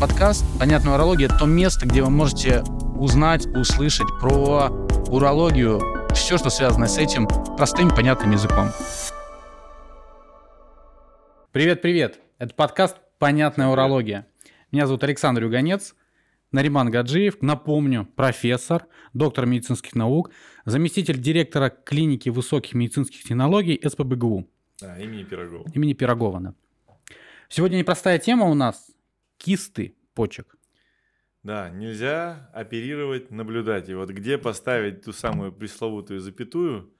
подкаст «Понятная урология» — это то место, где вы можете узнать, услышать про урологию, все, что связано с этим, простым, понятным языком. Привет-привет! Это подкаст «Понятная урология». Меня зовут Александр Юганец, Нариман Гаджиев, напомню, профессор, доктор медицинских наук, заместитель директора клиники высоких медицинских технологий СПБГУ. А, имени Пирогова. Имени Пирогова, да. Сегодня непростая тема у нас – кисты почек. Да, нельзя оперировать, наблюдать. И вот где поставить ту самую пресловутую запятую,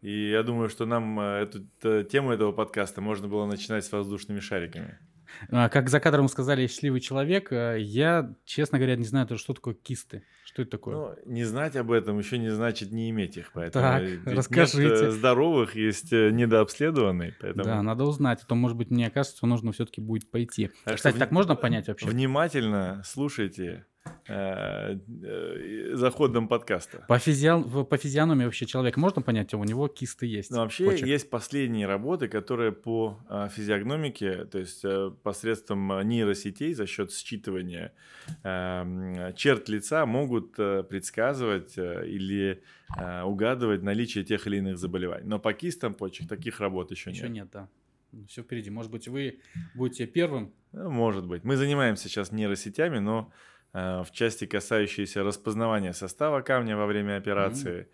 и я думаю, что нам э, эту, эту тему этого подкаста можно было начинать с воздушными шариками. А, как за кадром сказали счастливый человек, э, я, честно говоря, не знаю, что такое кисты. Что это такое? Ну, не знать об этом еще не значит не иметь их. Поэтому так, расскажите. Нет здоровых, есть э, недообследованные. Поэтому... Да, надо узнать, а то, может быть, мне кажется, нужно все-таки будет пойти. Так Кстати, так можно понять вообще? Внимательно слушайте Э, э, за ходом подкаста. По, физио... по физиономии вообще человека можно понять, у него кисты есть? Ну, вообще почек. есть последние работы, которые по а, физиогномике, то есть а, посредством нейросетей за счет считывания а, черт лица могут а, предсказывать а, или а, угадывать наличие тех или иных заболеваний. Но по кистам почек таких работ еще, еще нет. Еще нет, да. Все впереди. Может быть, вы будете первым? Ну, может быть. Мы занимаемся сейчас нейросетями, но Э, в части, касающейся распознавания состава камня во время операции,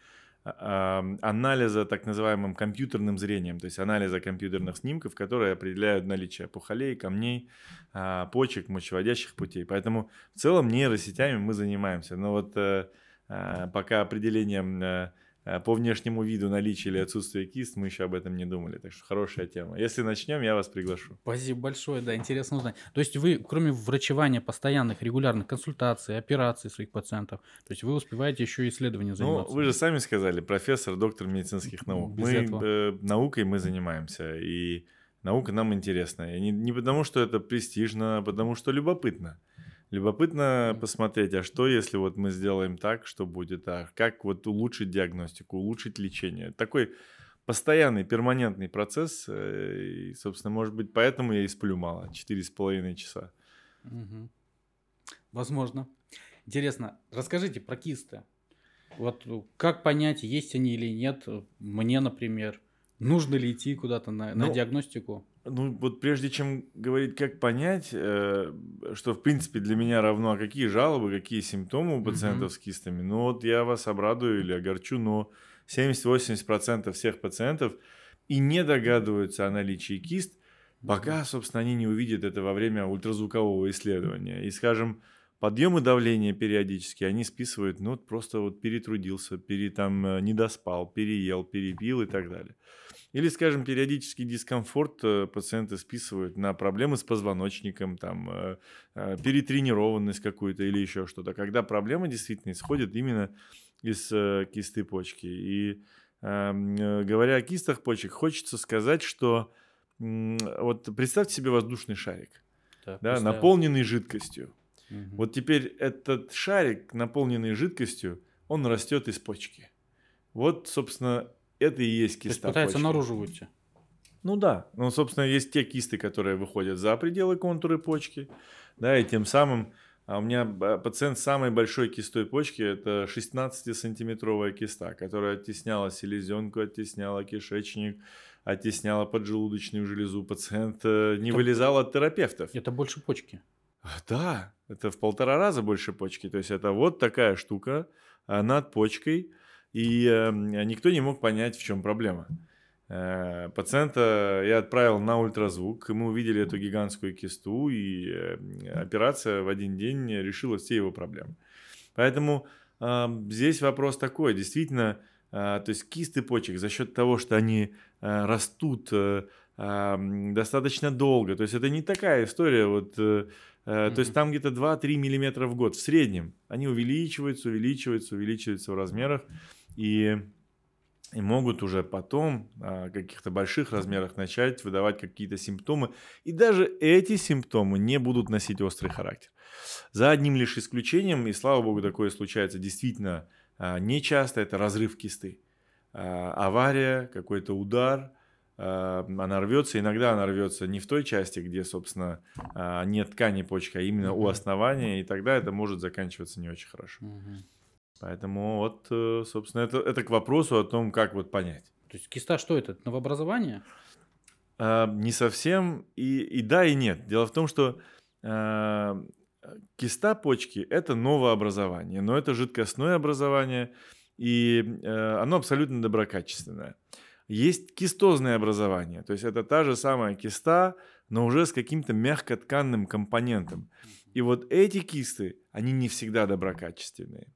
mm-hmm. анализа так называемым компьютерным зрением, то есть анализа компьютерных снимков, которые определяют наличие пухолей, камней, а, почек, мочеводящих путей. Поэтому в целом нейросетями мы занимаемся. Но вот э, а, пока определением Э, по внешнему виду наличие или отсутствие кист, мы еще об этом не думали. Так что хорошая тема. Если начнем, я вас приглашу. Спасибо большое, да, интересно узнать. То есть вы, кроме врачевания постоянных, регулярных консультаций, операций своих пациентов, то есть вы успеваете еще исследованием заниматься? Ну, вы же сами сказали, профессор, доктор медицинских наук. Без мы этого. Э, наукой мы занимаемся, и наука нам интересна. И не, не потому, что это престижно, а потому, что любопытно. Любопытно посмотреть, а что, если вот мы сделаем так, что будет, а как вот улучшить диагностику, улучшить лечение. Такой постоянный, перманентный процесс, э, и, собственно, может быть, поэтому я и сплю мало, четыре с половиной часа. Угу. Возможно. Интересно, расскажите про кисты. Вот как понять, есть они или нет, мне, например, нужно ли идти куда-то на, ну, на диагностику? Ну, вот прежде чем говорить, как понять, э, что в принципе для меня равно, а какие жалобы, какие симптомы у пациентов mm-hmm. с кистами, ну вот я вас обрадую или огорчу, но 70-80% всех пациентов и не догадываются о наличии кист, пока, собственно, они не увидят это во время ультразвукового исследования. И, скажем, подъемы давления периодически они списывают, ну, просто вот перетрудился, пере, там, э, не доспал, переел, перепил и так далее. Или, скажем, периодический дискомфорт э, пациенты списывают на проблемы с позвоночником, там, э, перетренированность какую-то или еще что-то, когда проблема действительно исходит именно из кисты почки. И эм, говоря о кистах почек, хочется сказать, что вот представьте себе воздушный шарик, так, да, наполненный жидкостью. Угу. Вот теперь этот шарик, наполненный жидкостью, он растет из почки. Вот, собственно, это и есть киста. То есть пытается почки. наружу выйти. Ну да. Ну, собственно, есть те кисты, которые выходят за пределы контуры почки. Да, и тем самым а у меня пациент с самой большой кистой почки – это 16-сантиметровая киста, которая оттесняла селезенку, оттесняла кишечник, оттесняла поджелудочную железу. Пациент э, не это, вылезал от терапевтов. Это больше почки. Да, это в полтора раза больше почки. То есть это вот такая штука над почкой – и э, никто не мог понять, в чем проблема. Э, пациента я отправил на ультразвук, мы увидели эту гигантскую кисту, и э, операция в один день решила все его проблемы. Поэтому э, здесь вопрос такой, действительно, э, то есть кисты почек за счет того, что они растут достаточно долго, то есть это не такая история, вот, э, то есть там где-то 2-3 миллиметра в год в среднем, они увеличиваются, увеличиваются, увеличиваются в размерах, и, и могут уже потом о каких-то больших размерах начать выдавать какие-то симптомы. И даже эти симптомы не будут носить острый характер. За одним лишь исключением, и слава богу, такое случается действительно а, нечасто, это разрыв кисты. А, авария, какой-то удар, она рвется. Иногда она рвется не в той части, где, собственно, э, нет ткани почки, а именно у основания, и тогда это может заканчиваться не очень хорошо. Поэтому вот, э, собственно, это, это к вопросу о том, как вот понять. То есть киста что это? Новообразование? А, не совсем и, и да, и нет. Дело в том, что а, киста почки – это новообразование, но это жидкостное образование, и а, оно абсолютно доброкачественное. Есть кистозное образование, то есть это та же самая киста, но уже с каким-то мягкотканным компонентом. И вот эти кисты, они не всегда доброкачественные.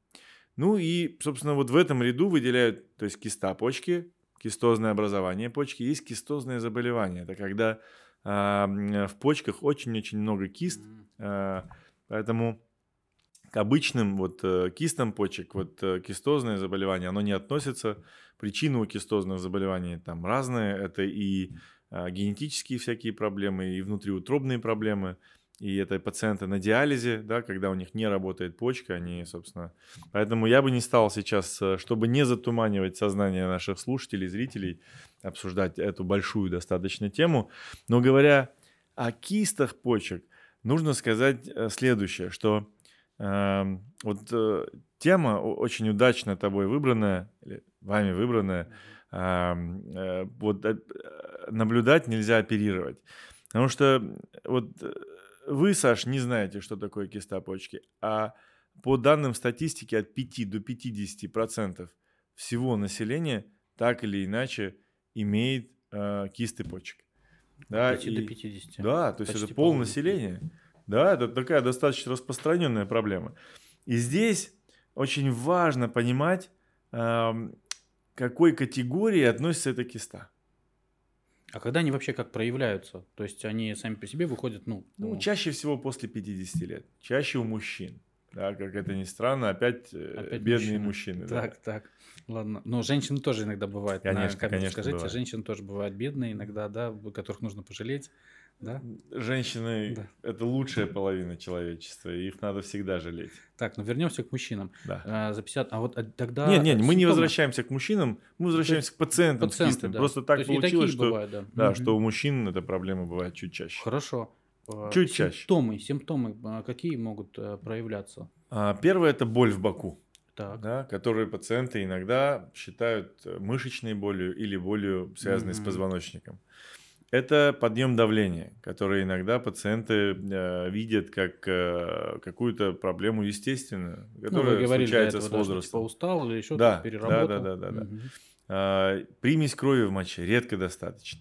Ну и, собственно, вот в этом ряду выделяют, то есть киста почки, кистозное образование почки, есть кистозное заболевание. Это когда э, в почках очень-очень много кист, э, поэтому к обычным вот э, кистам почек, вот э, кистозное заболевание, оно не относится. Причины у кистозных заболеваний там разные. Это и э, генетические всякие проблемы, и внутриутробные проблемы и это пациенты на диализе, да, когда у них не работает почка, они, собственно... Поэтому я бы не стал сейчас, чтобы не затуманивать сознание наших слушателей, зрителей, обсуждать эту большую достаточно тему. Но говоря о кистах почек, нужно сказать следующее, что вот э, тема очень удачно тобой выбранная, или вами выбранная, э, э, вот э, наблюдать нельзя оперировать. Потому что вот вы, Саш, не знаете, что такое киста почки, а по данным статистики от 5 до 50 процентов всего населения так или иначе имеет э, кисты почек. Да, 5 и, до 50. Да, то есть Почти это пол населения. Да, это такая достаточно распространенная проблема. И здесь очень важно понимать, к какой категории относится эта киста. А когда они вообще как проявляются? То есть они сами по себе выходят, ну... Ну, чаще всего после 50 лет. Чаще у мужчин. Да, как это ни странно, опять, э, опять бедные мужчины. мужчины так, да. так. Ладно. Но женщины тоже иногда бывают. Конечно, на конечно. Скажите, бывает. женщины тоже бывают бедные иногда, да, которых нужно пожалеть. Да? Женщины да. это лучшая половина человечества, и их надо всегда жалеть. Так, ну вернемся к мужчинам. Да. А, за 50, а вот а тогда. Нет, нет, мы не возвращаемся к мужчинам, мы возвращаемся к пациентам Пациенты. Да. Просто так получилось, что, бывают, да. Да, угу. что у мужчин эта проблема бывает чуть чаще. Хорошо. А, чуть чаще. Симптомы, симптомы а, какие могут э, проявляться? Первое это боль в боку. Так. Да, которые пациенты иногда считают э, мышечной болью или болью, связанной угу. с позвоночником. Это подъем давления, который иногда пациенты э, видят как э, какую-то проблему естественную, которая ну, случается с возрастом. Даже, типа устал или еще да, переработал. Да, да, да, да. Угу. А, примесь крови в моче редко достаточно.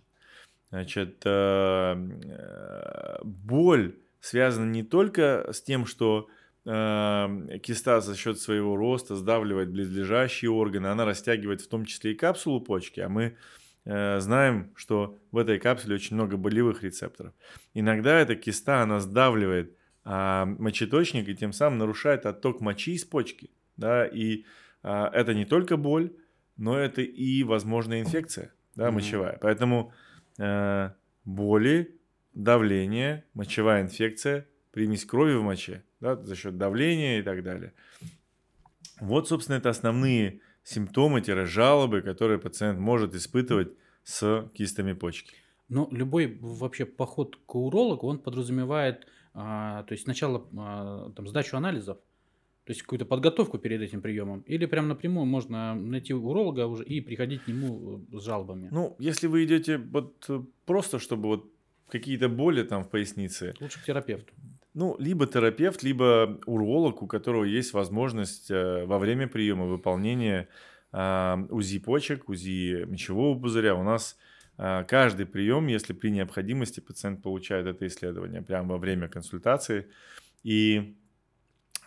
Значит, э, э, боль связана не только с тем, что э, киста за счет своего роста сдавливает близлежащие органы, она растягивает в том числе и капсулу почки, а мы Э, знаем, что в этой капсуле очень много болевых рецепторов. Иногда эта киста, она сдавливает а, мочеточник и тем самым нарушает отток мочи из почки. Да, и а, это не только боль, но это и возможная инфекция да, мочевая. Поэтому а, боли, давление, мочевая инфекция, примесь крови в моче да, за счет давления и так далее. Вот, собственно, это основные симптомы-жалобы, которые пациент может испытывать с кистами почки. Но любой вообще поход к урологу, он подразумевает, а, то есть сначала а, там, сдачу анализов, то есть какую-то подготовку перед этим приемом, или прям напрямую можно найти уролога уже и приходить к нему с жалобами? Ну, если вы идете вот просто, чтобы вот какие-то боли там в пояснице. Лучше к терапевту. Ну, либо терапевт, либо уролог, у которого есть возможность э, во время приема выполнения а, УЗИ почек, УЗИ мочевого пузыря. У нас а, каждый прием, если при необходимости пациент получает это исследование прямо во время консультации. И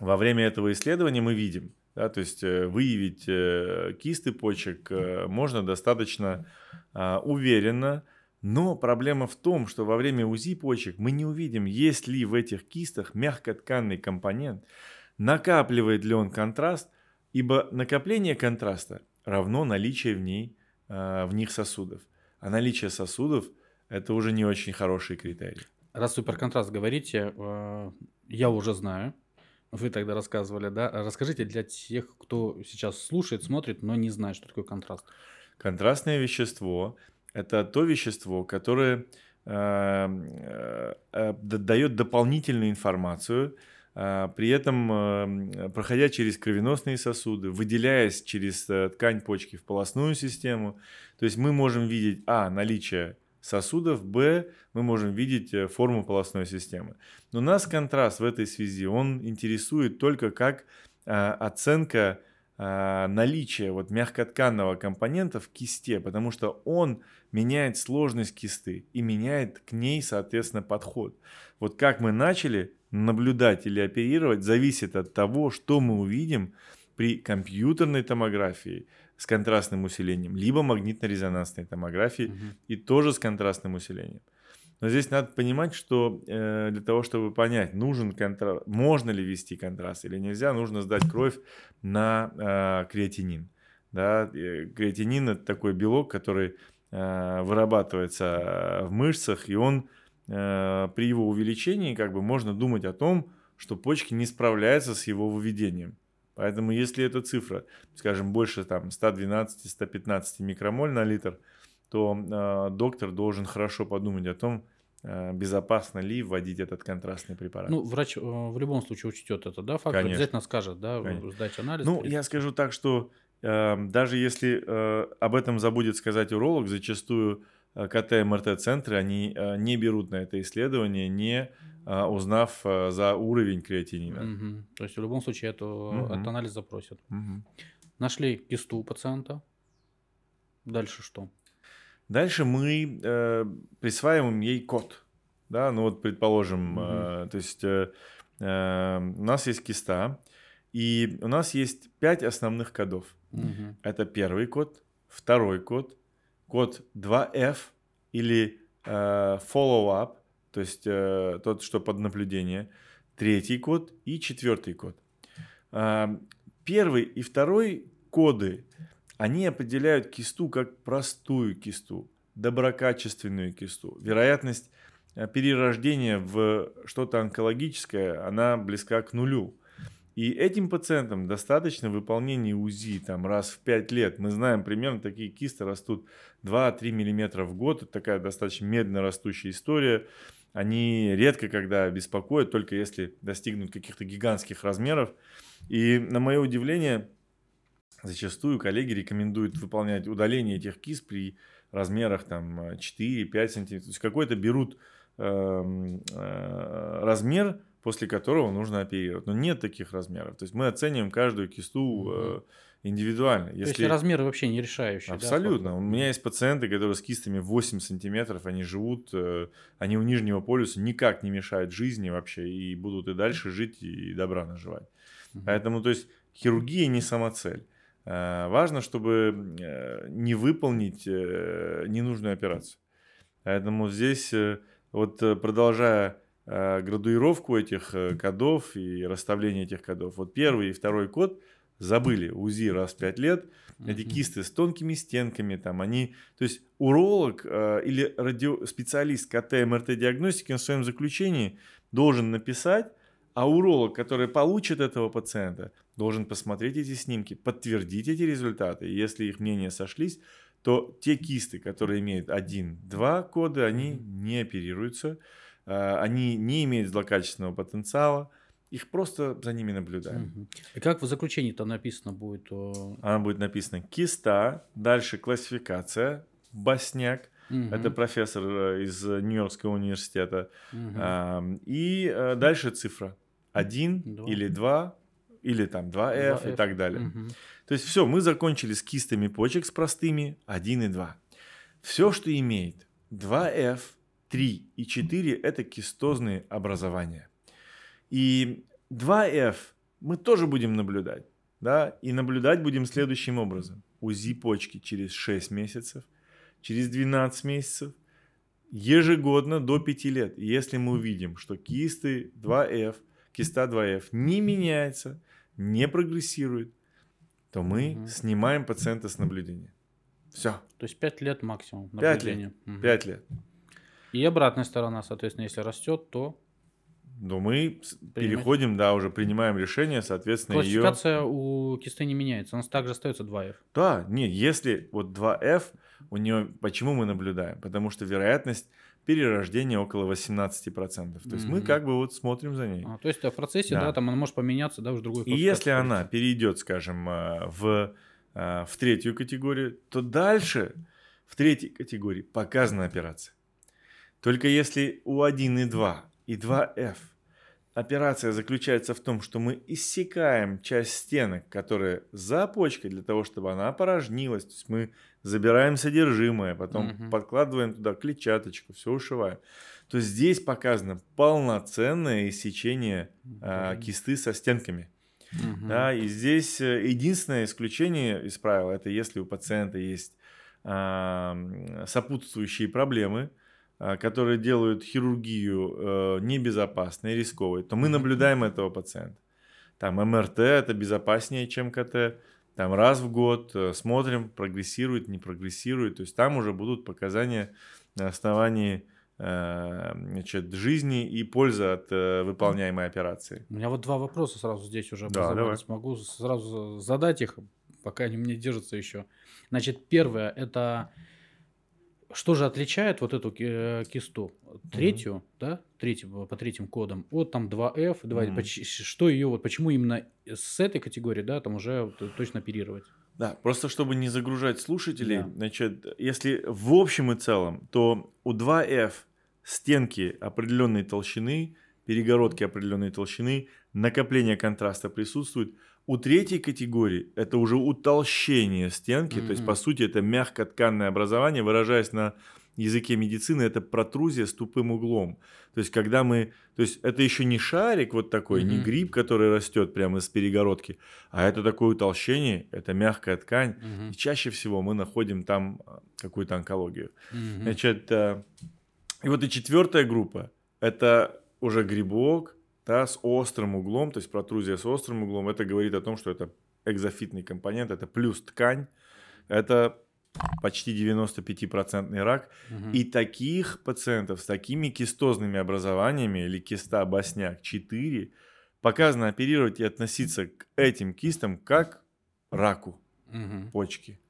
во время этого исследования мы видим, да, то есть э, выявить э, кисты почек можно достаточно а, уверенно, но проблема в том, что во время УЗИ почек мы не увидим, есть ли в этих кистах мягкотканный компонент, накапливает ли он контраст, ибо накопление контраста равно наличию в, ней, а, в них сосудов. А наличие сосудов – это уже не очень хороший критерий. Раз суперконтраст говорите, э, я уже знаю, вы тогда рассказывали, да? Расскажите для тех, кто сейчас слушает, смотрит, но не знает, что такое контраст. Контрастное вещество это то вещество, которое э, э, дает дополнительную информацию, при этом проходя через кровеносные сосуды, выделяясь через ткань почки в полостную систему. То есть мы можем видеть, а, наличие сосудов, б, мы можем видеть форму полостной системы. Но нас контраст в этой связи, он интересует только как оценка а, наличие вот мягкотканного компонента в кисте, потому что он меняет сложность кисты и меняет к ней, соответственно, подход. Вот как мы начали наблюдать или оперировать, зависит от того, что мы увидим при компьютерной томографии с контрастным усилением, либо магнитно-резонансной томографии угу. и тоже с контрастным усилением. Но здесь надо понимать, что э, для того, чтобы понять, нужен контраст, можно ли ввести контраст или нельзя, нужно сдать кровь на э, креатинин. Да? Креатинин это такой белок, который э, вырабатывается в мышцах, и он э, при его увеличении как бы можно думать о том, что почки не справляются с его выведением. Поэтому если эта цифра, скажем, больше там 112-115 микромоль на литр – то э, доктор должен хорошо подумать о том, э, безопасно ли вводить этот контрастный препарат. Ну, врач э, в любом случае учтет это, да, Конечно. обязательно скажет, да, Конечно. сдать анализ. Ну, я скажу так, что э, даже если э, об этом забудет сказать уролог, зачастую КТ, МРТ-центры, они э, не берут на это исследование, не э, узнав э, за уровень креатинина. Угу. То есть в любом случае это, угу. этот анализ запросят. Угу. Нашли кисту у пациента. Дальше что? Дальше мы э, присваиваем ей код. Да, ну вот, предположим, mm-hmm. э, то есть э, э, у нас есть киста, и у нас есть пять основных кодов. Mm-hmm. Это первый код, второй код, код 2F или э, follow-up, то есть э, тот, что под наблюдение, третий код и четвертый код. Э, первый и второй коды они определяют кисту как простую кисту, доброкачественную кисту. Вероятность э, перерождения в что-то онкологическое, она близка к нулю. И этим пациентам достаточно выполнения УЗИ там, раз в 5 лет. Мы знаем примерно, такие кисты растут 2-3 мм в год. Это такая достаточно медленно растущая история. Они редко когда беспокоят, только если достигнут каких-то гигантских размеров. И на мое удивление, Зачастую коллеги рекомендуют выполнять удаление этих кис при размерах там 4-5 сантиметров. То есть какой-то берут э, э, размер, после которого нужно оперировать. Но нет таких размеров. То есть мы оцениваем каждую кисту э, индивидуально. Если... То есть размеры вообще не решающие. Абсолютно. Да, У меня есть пациенты, которые с кистами 8 сантиметров, они живут, э, они у нижнего полюса никак не мешают жизни вообще и будут и дальше жить и добра наживать. Угу. Поэтому, то есть хирургия не самоцель. Э, важно, чтобы э, не выполнить э, ненужную операцию. Поэтому здесь, вот продолжая градуировку этих кодов и расставление этих кодов, вот первый и второй код забыли УЗИ раз в 5 лет, эти кисты с тонкими стенками, там они, то есть уролог или радио, специалист КТ МРТ диагностики на своем заключении должен написать, а уролог, который получит этого пациента, должен посмотреть эти снимки, подтвердить эти результаты. И если их мнения сошлись, то те кисты, которые имеют один-два кода, они не оперируются, а, они не имеют злокачественного потенциала, их просто за ними наблюдаем. И как в заключении-то написано будет? Она будет написана киста, дальше классификация, босняк, Угу. Это профессор э, из Нью-Йоркского университета. Угу. И э, дальше цифра. Один или два или там 2F, 2F. и так далее. Угу. То есть все, мы закончили с кистами почек с простыми 1 и 2. Все, что имеет 2F, 3 и 4 это кистозные образования. И 2F мы тоже будем наблюдать. Да? И наблюдать будем следующим образом. УЗИ почки через 6 месяцев, через 12 месяцев, ежегодно до 5 лет. И если мы увидим, что кисты 2F, киста 2F не меняется, не прогрессирует, то мы угу. снимаем пациента с наблюдения. Все. То есть 5 лет максимум наблюдения. 5 лет. Угу. 5 лет. И обратная сторона, соответственно, если растет, то но мы переходим, да, уже принимаем решение, соответственно, ее... Классификация у кисты не меняется, у нас также остается 2F. Да, нет, если вот 2F, у нее, почему мы наблюдаем? Потому что вероятность перерождения около 18%. То есть мы как бы вот смотрим за ней. А, то есть в процессе, да. да, там она может поменяться, да, уже другой И если она перейдет, скажем, а, в, а, в третью категорию, то дальше в третьей категории показана операция. Только если у 1 и 2 и 2F операция заключается в том, что мы иссекаем часть стенок, которые за почкой, для того, чтобы она опорожнилась. То есть мы забираем содержимое, потом угу. подкладываем туда клетчаточку, все ушиваем. То есть здесь показано полноценное иссечение а, кисты со стенками. Угу. Да, и здесь э, единственное исключение из правила это если у пациента есть а, сопутствующие проблемы, которые делают хирургию э, небезопасной, рисковой, то мы наблюдаем этого пациента. Там МРТ это безопаснее, чем КТ там раз в год э, смотрим, прогрессирует, не прогрессирует. То есть там уже будут показания на основании э, значит, жизни и пользы от выполняемой операции. У меня вот два вопроса сразу здесь уже да, давай. Могу сразу задать их, пока они мне держатся еще. Значит, первое это что же отличает вот эту э, кисту, третью, mm-hmm. да, третью, по третьим кодам, от там 2F, 2, mm-hmm. что ее, вот почему именно с этой категории, да, там уже точно оперировать? Да, просто чтобы не загружать слушателей, да. значит, если в общем и целом, то у 2F стенки определенной толщины, перегородки определенной толщины, накопление контраста присутствует, у третьей категории это уже утолщение стенки, mm-hmm. то есть по сути это мягкотканное образование, выражаясь на языке медицины, это протрузия с тупым углом. То есть когда мы, то есть это еще не шарик вот такой, mm-hmm. не гриб, который растет прямо из перегородки, а это такое утолщение, это мягкая ткань, mm-hmm. и чаще всего мы находим там а, какую-то онкологию. Mm-hmm. Значит, э, и вот и четвертая группа, это уже грибок, да, с острым углом, то есть протрузия с острым углом, это говорит о том, что это экзофитный компонент, это плюс ткань, это почти 95% рак. Угу. И таких пациентов с такими кистозными образованиями или киста босняк 4 показано оперировать и относиться к этим кистам как раку угу. почки.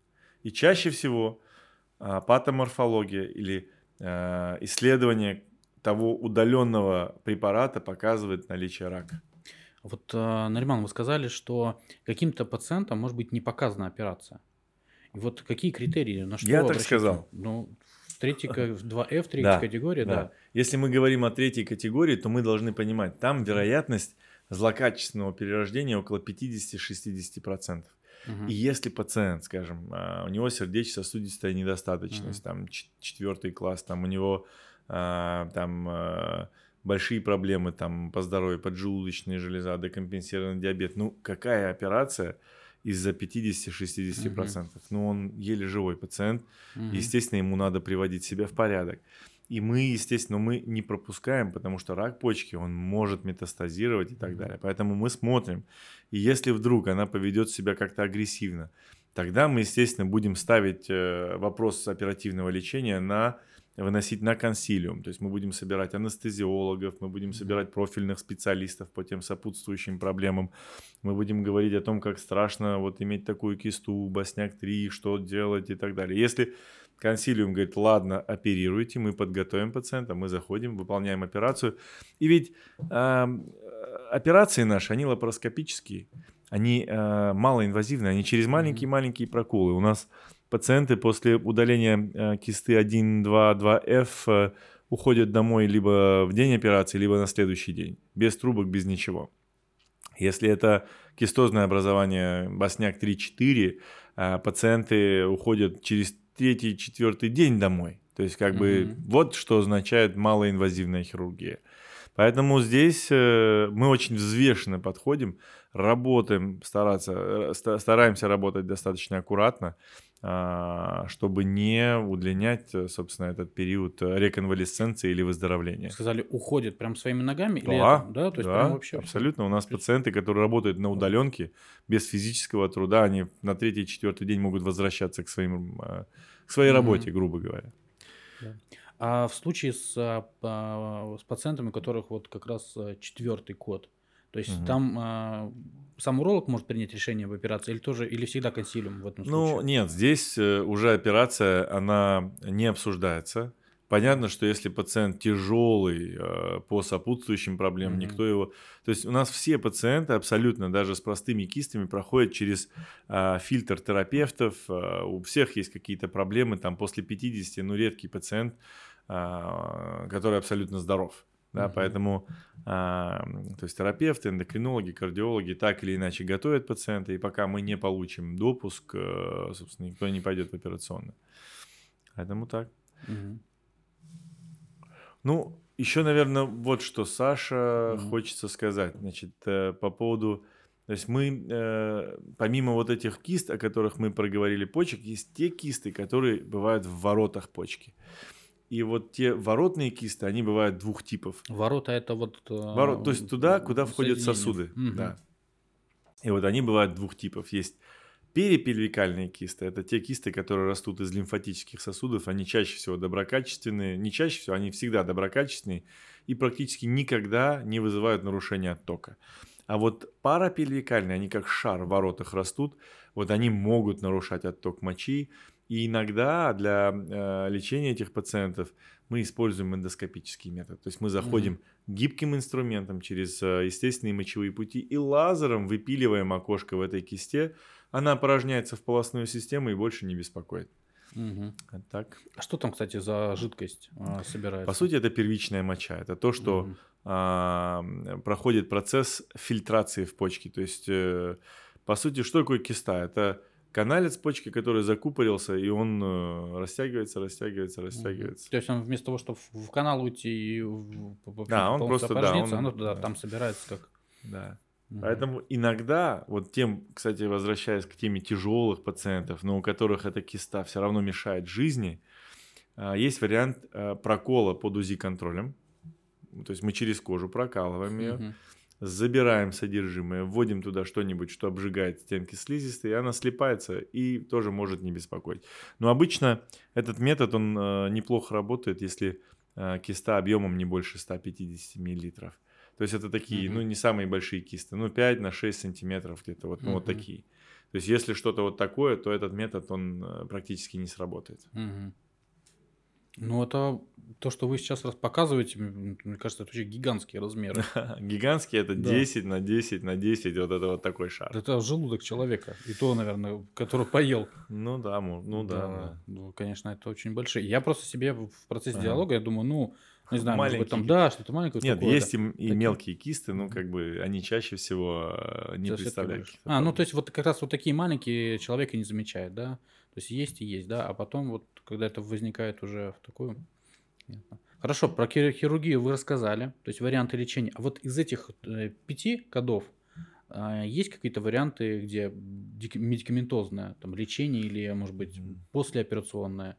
И чаще всего а, патоморфология или а, исследование того удаленного препарата показывает наличие рака. Вот, э, Нариман, вы сказали, что каким-то пациентам может быть не показана операция. И вот какие критерии, на что Я так сказал. Ну, третий, 2F, третья да, категория, да. да. Если мы говорим о третьей категории, то мы должны понимать, там вероятность злокачественного перерождения около 50-60%. Угу. И если пациент, скажем, а, у него сердечно-сосудистая недостаточность, угу. там четвертый класс, там у него а, там а, большие проблемы там по здоровью, поджелудочная железа, декомпенсированный диабет. Ну, какая операция из-за 50-60%? Угу. Ну, он еле живой пациент. Угу. Естественно, ему надо приводить себя в порядок. И мы, естественно, мы не пропускаем, потому что рак почки, он может метастазировать и так далее. Поэтому мы смотрим. И если вдруг она поведет себя как-то агрессивно, тогда мы, естественно, будем ставить э, вопрос оперативного лечения на выносить на консилиум. То есть мы будем собирать анестезиологов, мы будем собирать профильных специалистов по тем сопутствующим проблемам. Мы будем говорить о том, как страшно вот иметь такую кисту, босняк 3, что делать и так далее. Если консилиум говорит, ладно, оперируйте, мы подготовим пациента, мы заходим, выполняем операцию. И ведь э, операции наши, они лапароскопические, они э, малоинвазивные, они через маленькие-маленькие проколы. У нас пациенты после удаления э, кисты 1, 2, 2F э, уходят домой либо в день операции, либо на следующий день, без трубок, без ничего. Если это кистозное образование босняк 3-4, э, пациенты уходят через третий, четвертый день домой. То есть как mm-hmm. бы вот что означает малоинвазивная хирургия. Поэтому здесь мы очень взвешенно подходим, работаем, стараться, стараемся работать достаточно аккуратно. А, чтобы не удлинять, э, собственно, этот период э, реконвалесценции или выздоровления. Сказали, уходят прям своими ногами? Да, или это, да, то есть да, прям вообще абсолютно. У нас пациенты, которые работают на удаленке, без физического труда, они на третий, четвертый день могут возвращаться к, своим, э, к своей работе, грубо говоря. Да. А в случае с, с пациентами, у которых вот как раз четвертый код, то есть угу. там сам уролог может принять решение об операции или тоже или всегда консилиум в этом ну, случае? Ну нет, здесь э, уже операция она не обсуждается. Понятно, что если пациент тяжелый э, по сопутствующим проблемам, mm-hmm. никто его... То есть у нас все пациенты абсолютно, даже с простыми кистами, проходят через э, фильтр терапевтов. Э, у всех есть какие-то проблемы, там после 50, ну редкий пациент, э, который абсолютно здоров. Да, mm-hmm. поэтому э, то есть терапевты, эндокринологи, кардиологи так или иначе готовят пациента, и пока мы не получим допуск, э, собственно, никто не пойдет в операционную. Поэтому так. Mm-hmm. Ну, еще, наверное, вот что Саша mm-hmm. хочется сказать. Значит, э, по поводу... То есть мы, э, помимо вот этих кист, о которых мы проговорили, почек, есть те кисты, которые бывают в воротах почки. И вот те воротные кисты, они бывают двух типов. Ворота это вот... Э, Ворот, то есть туда, куда входят сосуды. Угу. Да. И вот они бывают двух типов. Есть Перепельвикальные кисты – это те кисты, которые растут из лимфатических сосудов. Они чаще всего доброкачественные. Не чаще всего, они всегда доброкачественные и практически никогда не вызывают нарушения оттока. А вот парапельвикальные, они как шар в воротах растут, вот они могут нарушать отток мочи. И иногда для э, лечения этих пациентов мы используем эндоскопический метод. То есть мы заходим mm-hmm. гибким инструментом через э, естественные мочевые пути и лазером выпиливаем окошко в этой кисте, она опорожняется в полостную систему и больше не беспокоит. Угу. А так. А что там, кстати, за жидкость а, собирается? По сути, это первичная моча. Это то, что угу. а, проходит процесс фильтрации в почке. То есть, э, по сути, что такое киста? Это каналец почки, который закупорился, и он э, растягивается, растягивается, растягивается. То есть он вместо того, чтобы в канал уйти и в, да, он просто да, он, оно да, да. там собирается как. Да. Угу. Поэтому иногда, вот тем, кстати, возвращаясь к теме тяжелых пациентов, но у которых эта киста все равно мешает жизни, а, есть вариант а, прокола под УЗИ-контролем. То есть мы через кожу прокалываем ее, угу. Забираем содержимое, вводим туда что-нибудь, что обжигает стенки слизистой, и она слипается и тоже может не беспокоить. Но обычно этот метод, он а, неплохо работает, если киста объемом не больше 150 миллилитров. То есть это такие, mm-hmm. ну, не самые большие кисты, ну, 5 на 6 сантиметров где-то, вот, ну, mm-hmm. вот такие. То есть если что-то вот такое, то этот метод, он э, практически не сработает. Mm-hmm. Ну, это то, что вы сейчас раз показываете, мне кажется, это вообще гигантские размеры. Гигантские это да. 10 на 10 на 10, вот это вот такой шар. Это желудок человека, и то, наверное, который поел. Ну да, ну да. Ну, конечно, это очень большие. Я просто себе в процессе диалога, я думаю, ну, не знаю, Маленькие. может быть, там, да, что-то маленькое. Нет, есть и, и мелкие кисты, ну, как бы, они чаще всего э, не представляют. А, ну, то есть, вот как раз вот такие маленькие человек и не замечает, да? То есть, есть и есть, да, а потом вот, когда это возникает уже в такую... Хорошо, про хирургию вы рассказали, то есть варианты лечения. А вот из этих э, пяти кодов э, есть какие-то варианты, где медикаментозное там, лечение или, может быть, послеоперационное?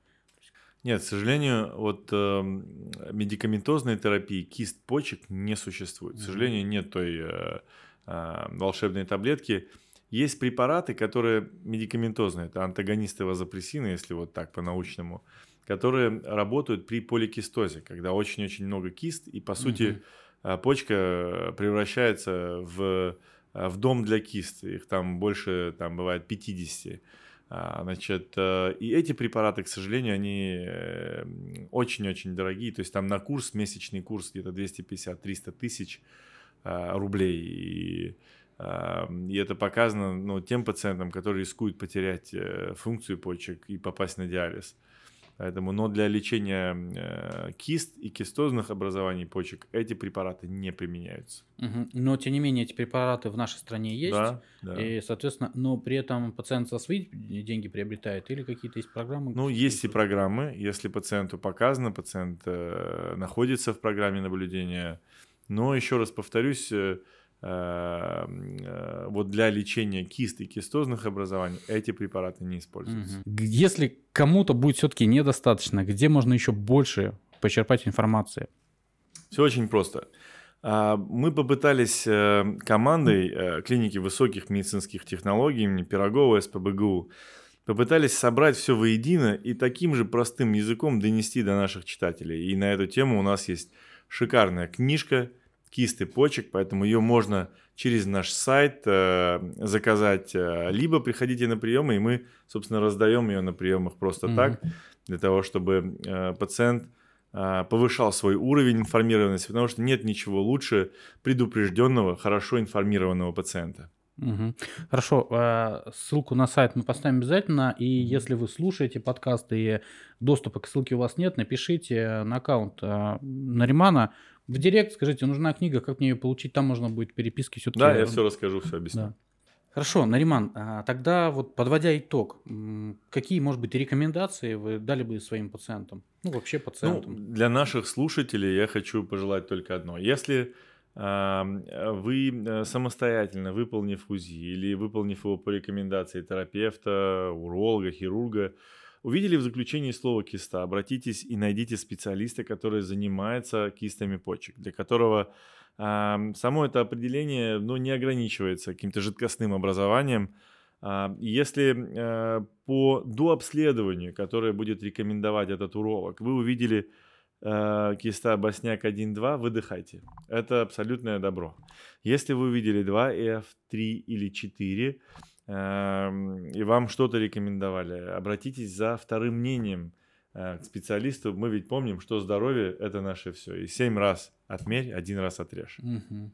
Нет, к сожалению, вот э, медикаментозной терапии кист почек не существует. К сожалению, нет той э, э, волшебной таблетки. Есть препараты, которые медикаментозные, это антагонисты вазопрессина, если вот так по-научному, которые работают при поликистозе, когда очень-очень много кист, и по сути угу. почка превращается в, в дом для кист. Их там больше, там бывает 50. А, значит, э, и эти препараты, к сожалению, они э, очень-очень дорогие. То есть там на курс, месячный курс где-то 250-300 тысяч рублей. И, и это показано ну, тем пациентам, которые рискуют потерять э, функцию почек и попасть на диализ. Поэтому, но для лечения э, кист и кистозных образований почек эти препараты не применяются. Угу. Но тем не менее эти препараты в нашей стране есть. Да, да. И, соответственно, но при этом пациент за свои деньги приобретает или какие-то есть программы? Ну, есть и программы. Если пациенту показано, пациент э, находится в программе наблюдения. Но еще раз повторюсь, э, вот для лечения кист и кистозных образований эти препараты не используются. Если кому-то будет все-таки недостаточно, где можно еще больше почерпать информации? Все очень просто. А, мы попытались э, командой э, клиники высоких медицинских технологий имени Пирогова СПБГУ попытались собрать все воедино и таким же простым языком донести до наших читателей. И на эту тему у нас есть шикарная книжка «Кисты почек», поэтому ее можно через наш сайт э, заказать, э, либо приходите на приемы, и мы, собственно, раздаем ее на приемах просто mm-hmm. так, для того, чтобы э, пациент э, повышал свой уровень информированности, потому что нет ничего лучше предупрежденного, хорошо информированного пациента. Угу. Хорошо, а, ссылку на сайт мы поставим обязательно, и если вы слушаете подкасты и доступа к ссылке у вас нет, напишите на аккаунт а, Наримана в директ, скажите, нужна книга, как мне ее получить, там можно будет переписки все-таки. Да, я все расскажу, все объясню. Да. Хорошо, Нариман, а, тогда вот подводя итог, какие, может быть, рекомендации вы дали бы своим пациентам? Ну, вообще пациентам. Ну, для наших слушателей я хочу пожелать только одно. Если вы э, самостоятельно, выполнив УЗИ или выполнив его по рекомендации терапевта, уролога, хирурга, увидели в заключении слово киста, обратитесь и найдите специалиста, который занимается кистами почек, для которого э, само это определение ну, не ограничивается каким-то жидкостным образованием. Э, если э, по дообследованию, которое будет рекомендовать этот уролог, вы увидели э, киста Босняк 1-2, выдыхайте. Это абсолютное добро. Если вы увидели 2 F, 3 или 4, э, и вам что-то рекомендовали, обратитесь за вторым мнением э, к специалисту. Мы ведь помним, что здоровье – это наше все. И 7 раз отмерь, один раз отрежь. Угу.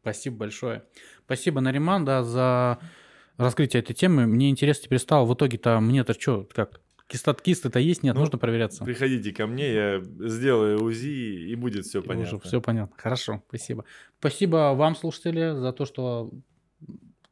Спасибо большое. Спасибо, Нариман, да, за раскрытие этой темы. Мне интересно теперь стало, в итоге-то мне-то что, как, Кистоткисты-то есть, нет, ну, нужно проверяться. Приходите ко мне, я сделаю УЗИ, и будет все и понятно. Уже все понятно. Хорошо, спасибо. Спасибо вам, слушатели, за то, что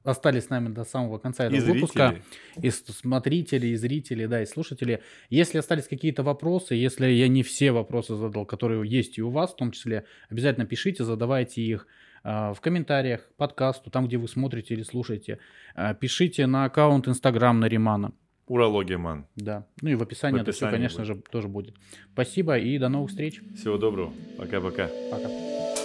остались с нами до самого конца этого и выпуска. Зрители. И смотрители, и зрители, да, и слушатели. Если остались какие-то вопросы, если я не все вопросы задал, которые есть и у вас, в том числе, обязательно пишите, задавайте их а, в комментариях подкасту, там, где вы смотрите или слушаете. А, пишите на аккаунт Инстаграм Наримана. Урология Ман. Да. Ну и в описании, в описании это все, конечно будет. же, тоже будет. Спасибо и до новых встреч. Всего доброго. Пока-пока. Пока. -пока. Пока.